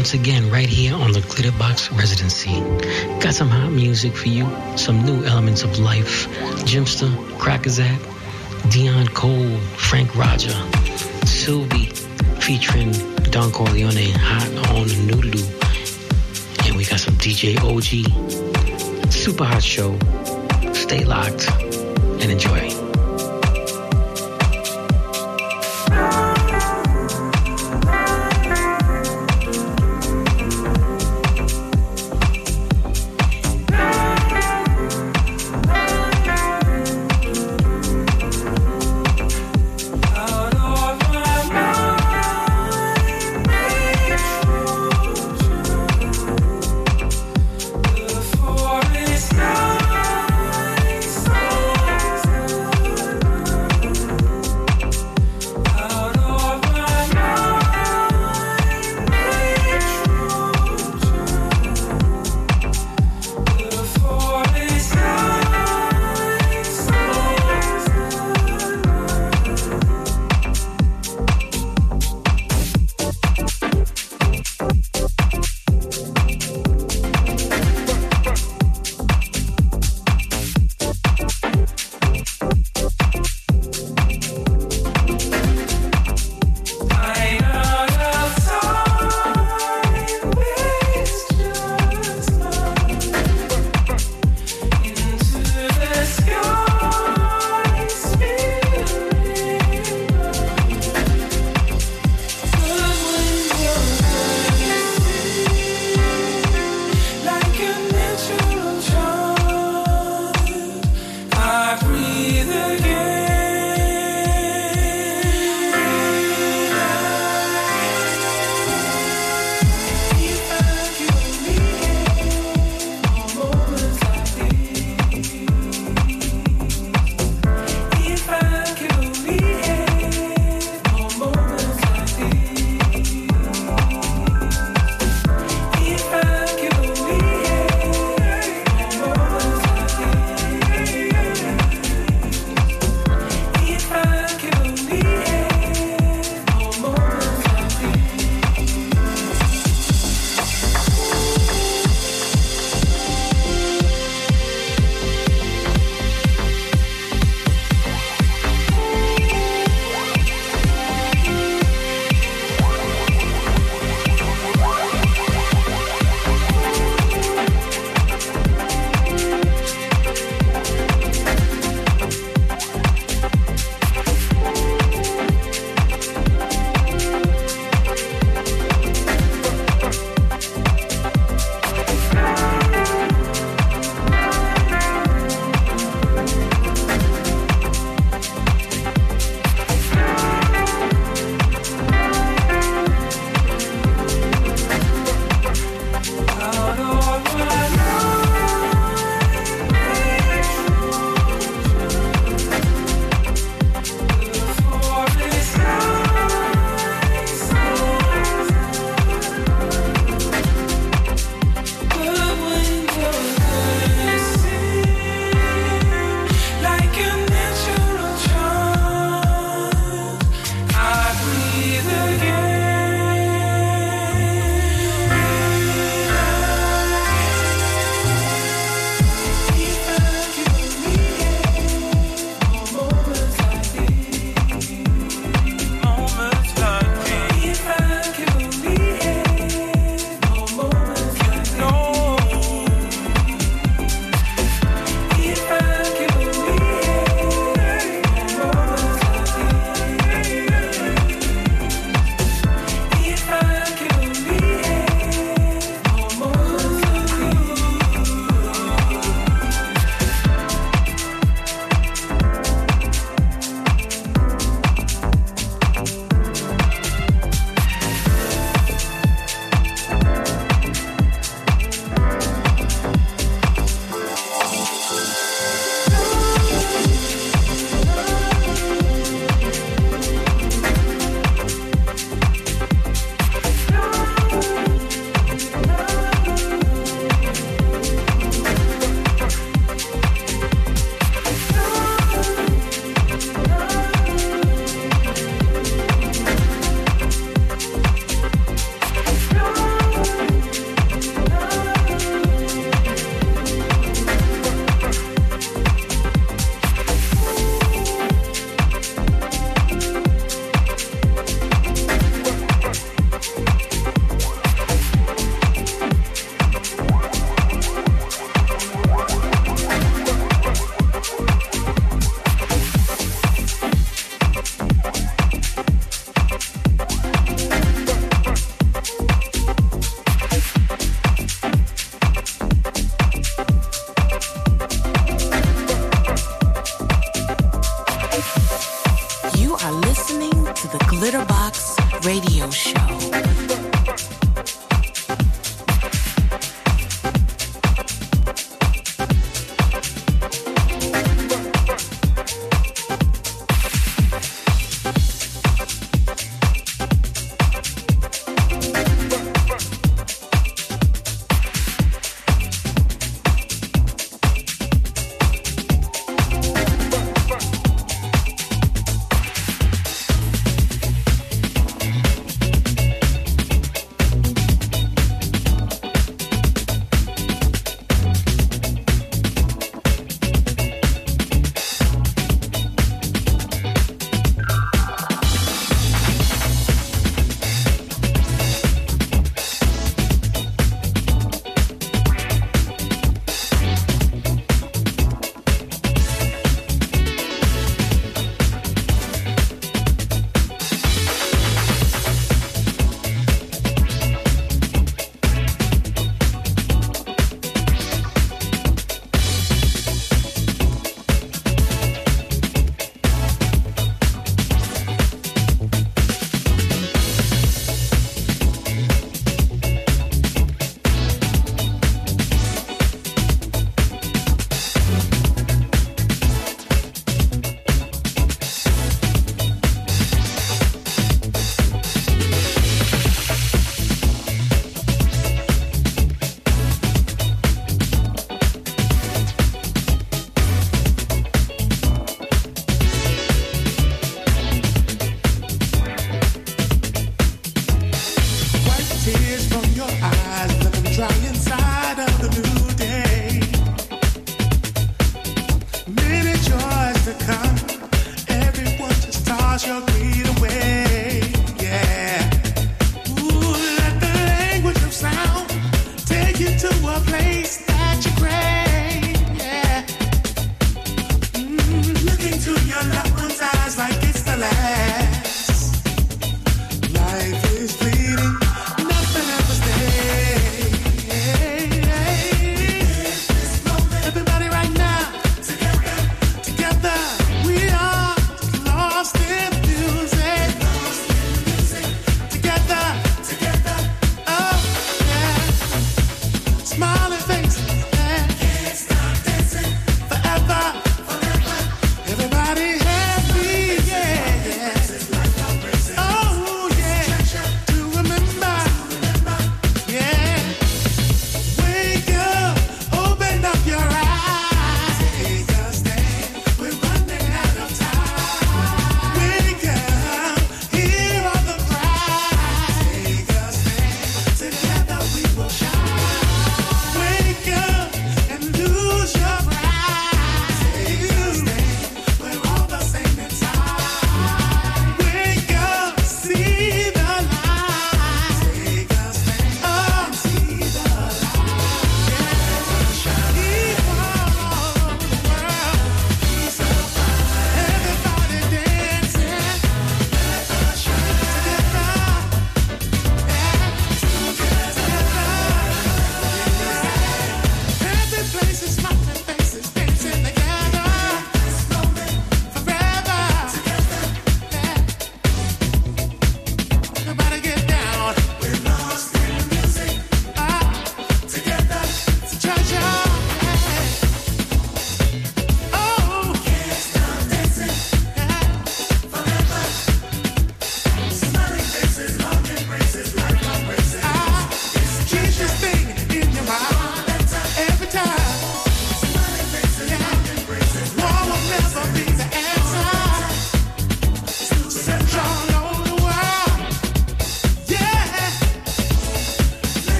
once again right here on the Glitterbox Residency. Got some hot music for you, some new elements of life. Jimpster, Crackazat, Dion Cole, Frank Roger, Sylvie, featuring Don Corleone, hot on Noodaloo. And we got some DJ OG. Super hot show. Stay locked and enjoy.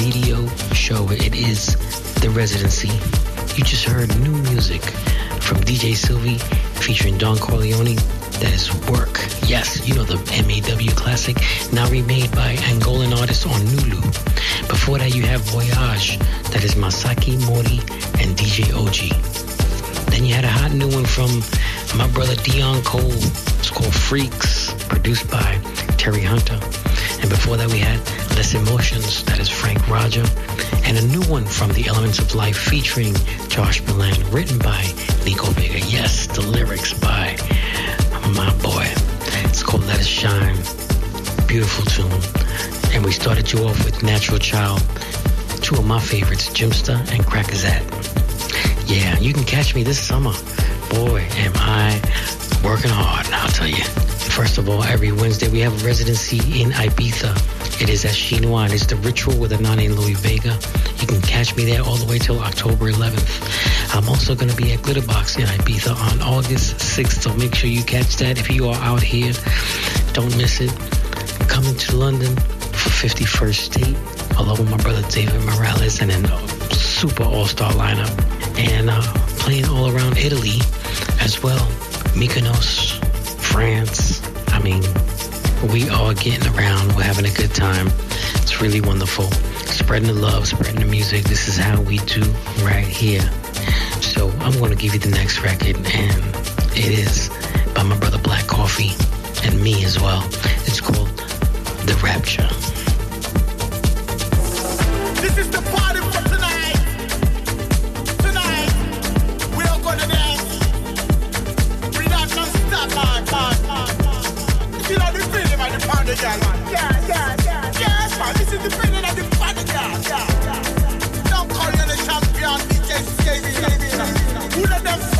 Radio Show. It is the residency. You just heard new music from DJ Sylvie featuring Don Corleone. That is Work. Yes, you know the MAW classic, now remade by Angolan artists on Nulu. Before that, you have Voyage. That is Masaki Mori and DJ OG. Then you had a hot new one from my brother Dion Cole. It's called Freaks, produced by Terry Hunter. And before that, we had Less Emotions, that is Frank Roger. And a new one from The Elements of Life featuring Josh Milan, written by Nico Vega. Yes, the lyrics by my boy. It's called Let It Shine. Beautiful tune. And we started you off with Natural Child, two of my favorites, Jimpster and Crackazat. Yeah, you can catch me this summer. Boy, am I working hard, I'll tell you. First of all, every Wednesday we have a residency in Ibiza. It is at Chinois. It's the ritual with Anané and Louie Vega. You can catch me there all the way till October 11th. I'm also going to be at Glitterbox in Ibiza on August 6th, so make sure you catch that. If you are out here, don't miss it. Coming to London for 51st State, along with my brother David Morales and a super all-star lineup. And uh, playing all around Italy as well. Mykonos, France. I mean, we are getting around. We're having a good time. It's really wonderful. Spreading the love, spreading the music. This is how we do right here. So I'm going to give you the next record, and it is by my brother Black Coffee and me as well. It's called The Rapture. This is the party the man. Yeah, yeah, yeah. Yes, man, this is the feeling of the party. Yeah, yeah. Don't call you the champion, DJ Skavy. Who let them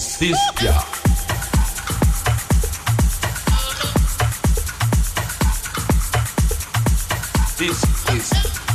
this? This is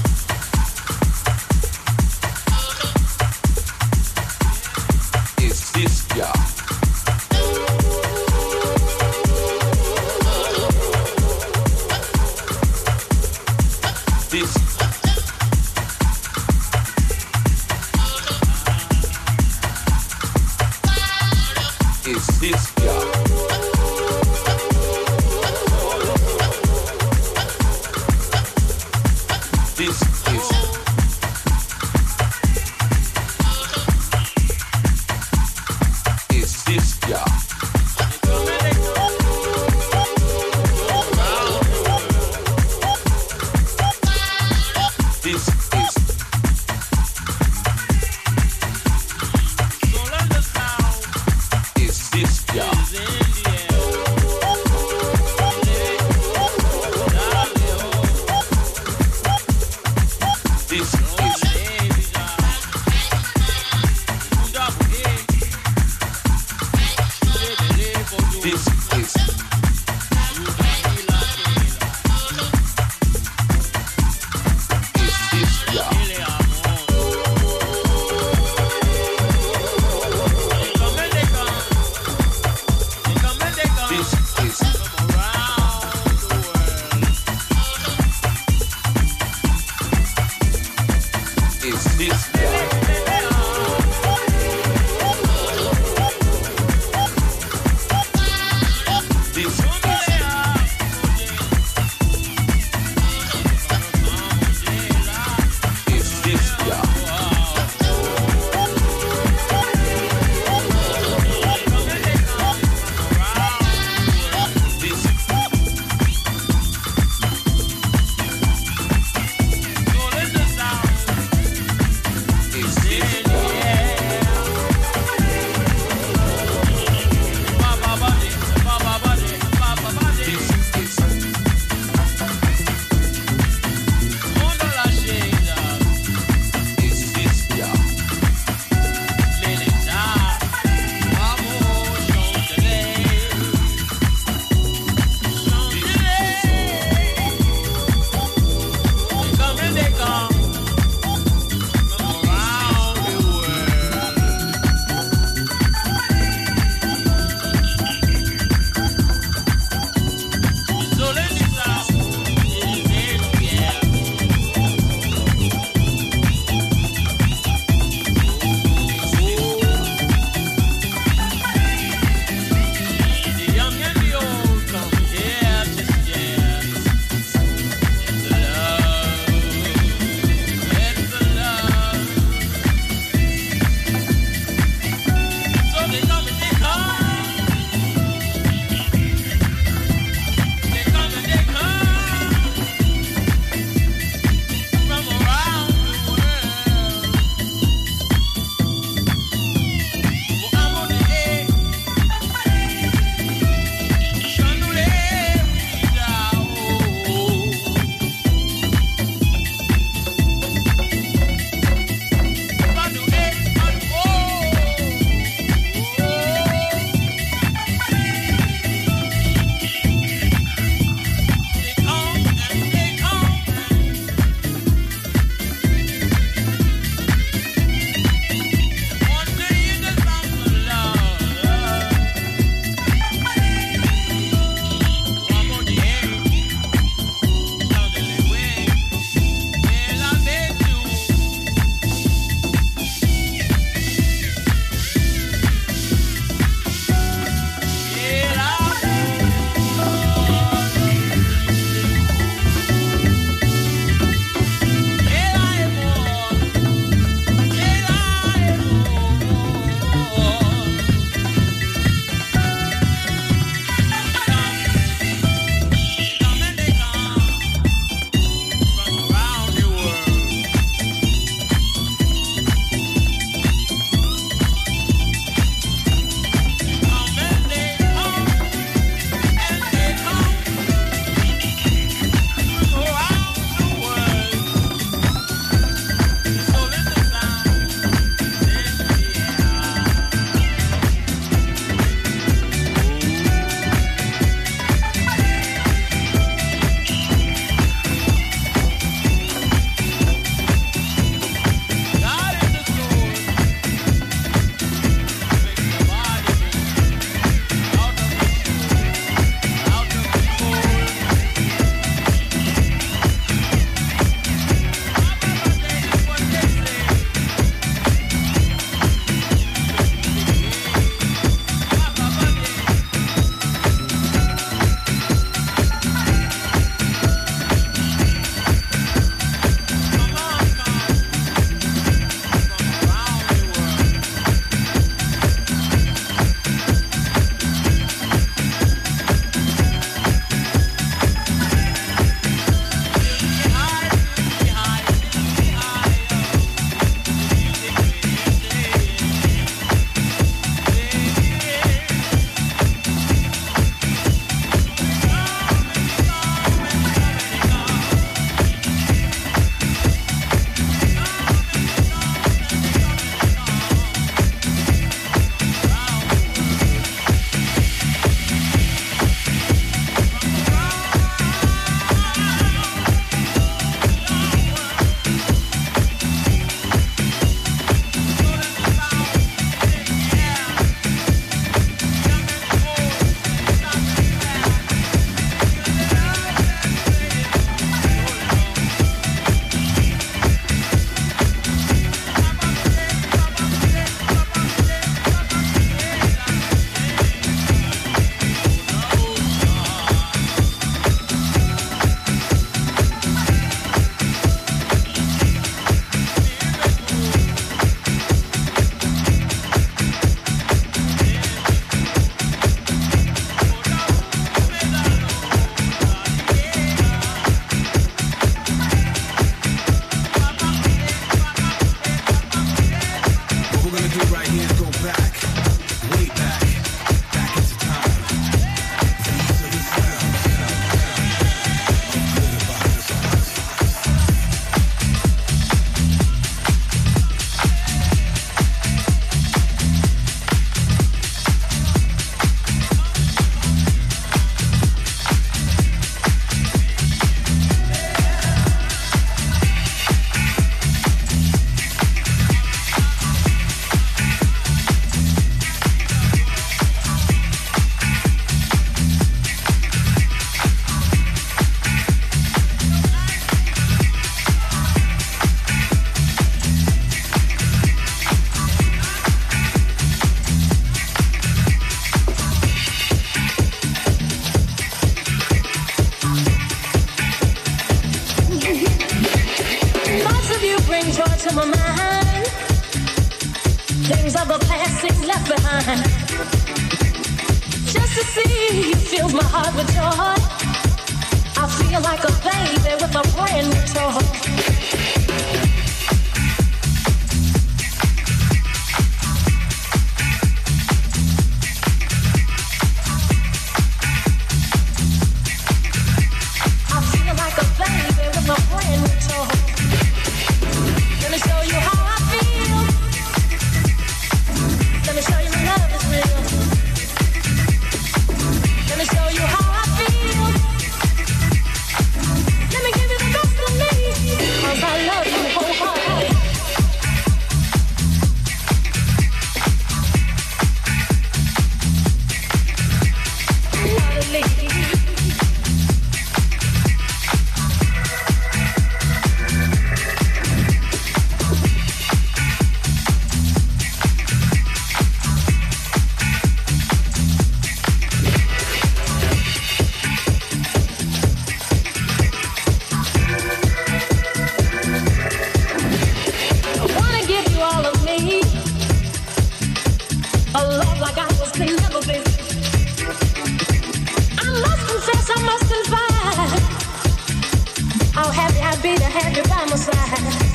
I'll be the happy by my side.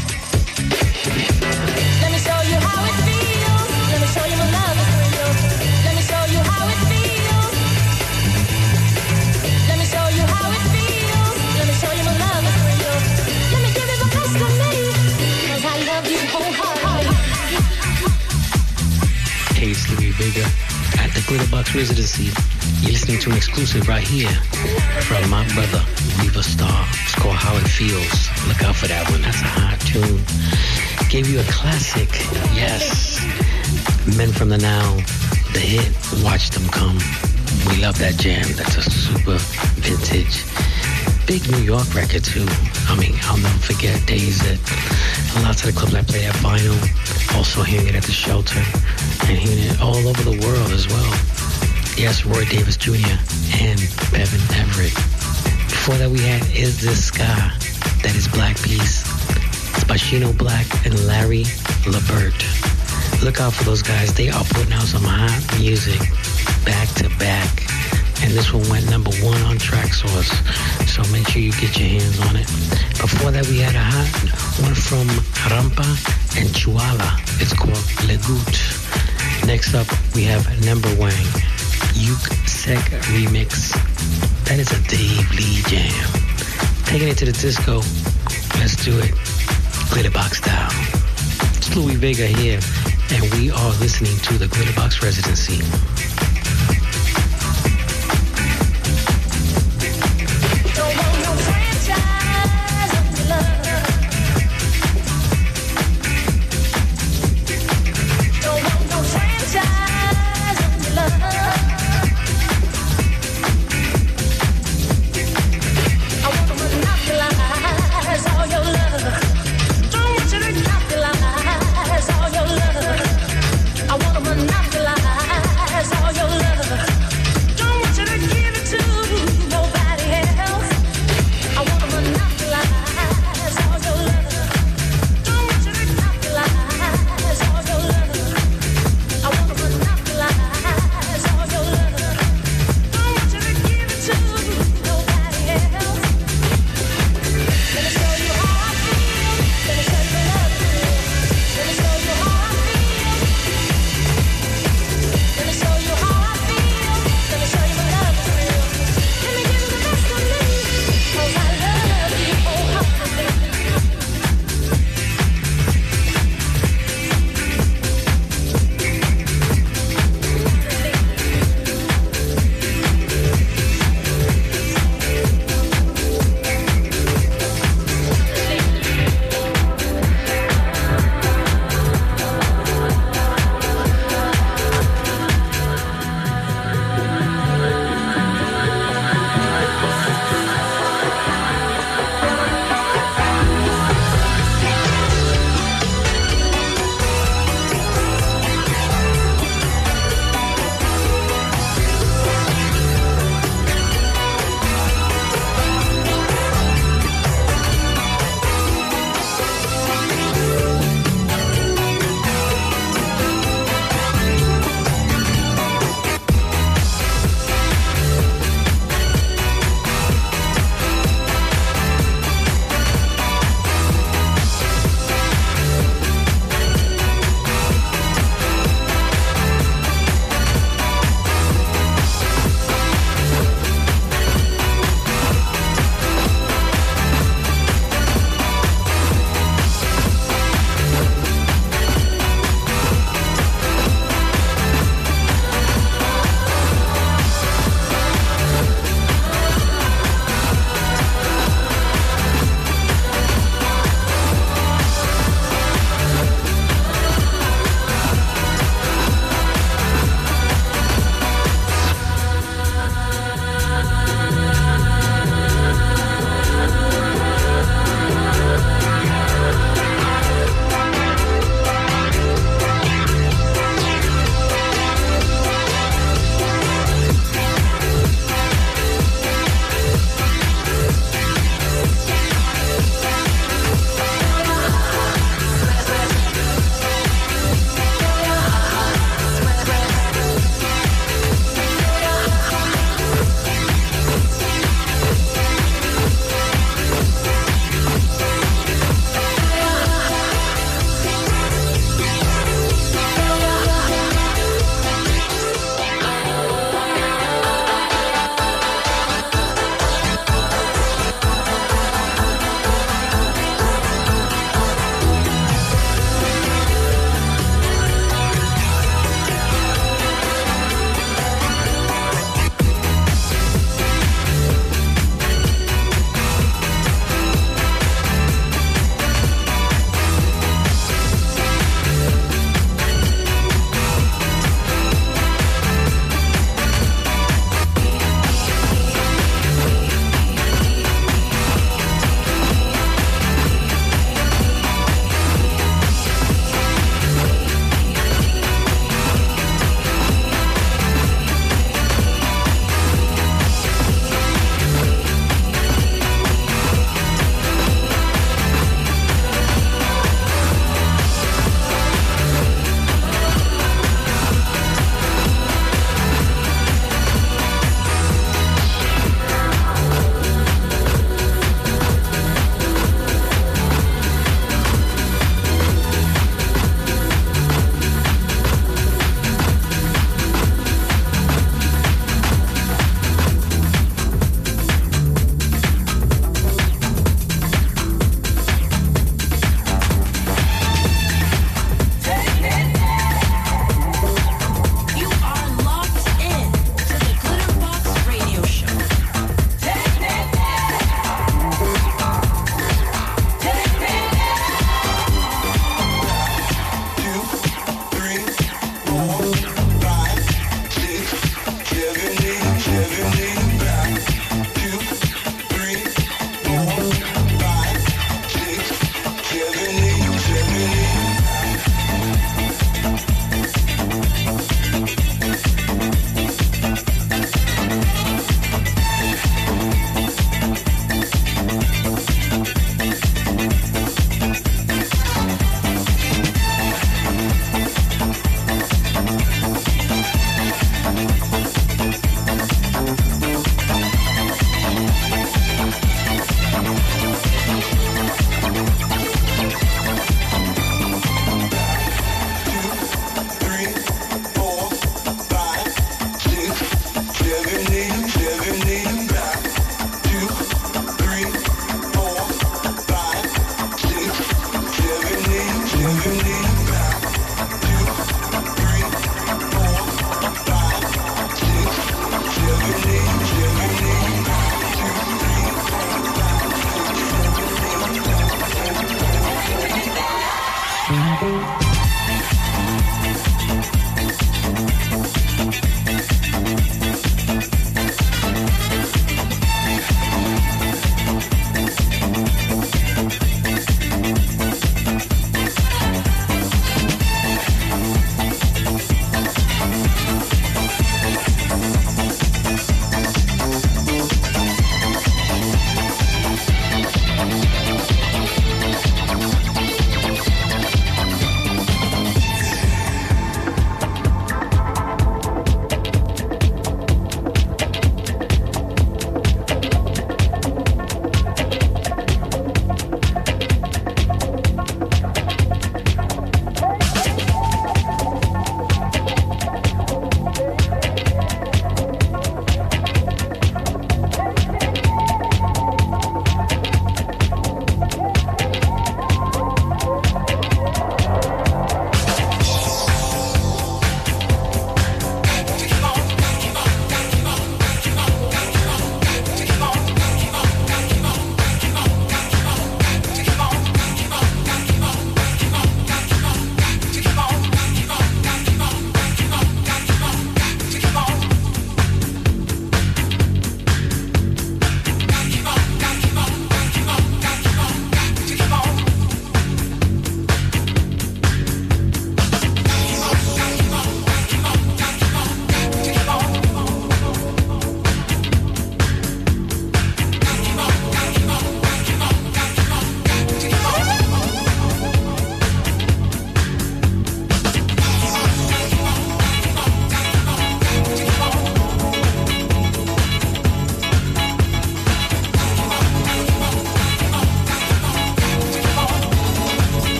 Exclusive right here from my brother, Riva Starr. It's called How It Feels. Look out for that one. That's a hot tune. Gave you a classic. Yes. Men from the Now, the hit, Watch Them Come. We love that jam. That's a super vintage. Big New York record too. I mean, I'll never forget days that lots of the clubs I played at vinyl, also hearing it at the shelter, and hearing it all over the world as well. Yes, Roy Davis Jr and Peven Everett. Before that, we had Is This Sky? That is Black Peace. It's by Shino Black and Larry Labert. Look out for those guys. They are putting out some hot music back to back. And this one went number one on Traxsource. So make sure you get your hands on it. Before that, we had a hot one from Rampa and Chuala. It's called Legut. Next up, we have Number Wang. Uke Sec remix. That is a Dave Lee jam. Taking it to the disco. Let's do it. Glitterbox style. It's Louie Vega here, and we are listening to the Glitterbox Residency.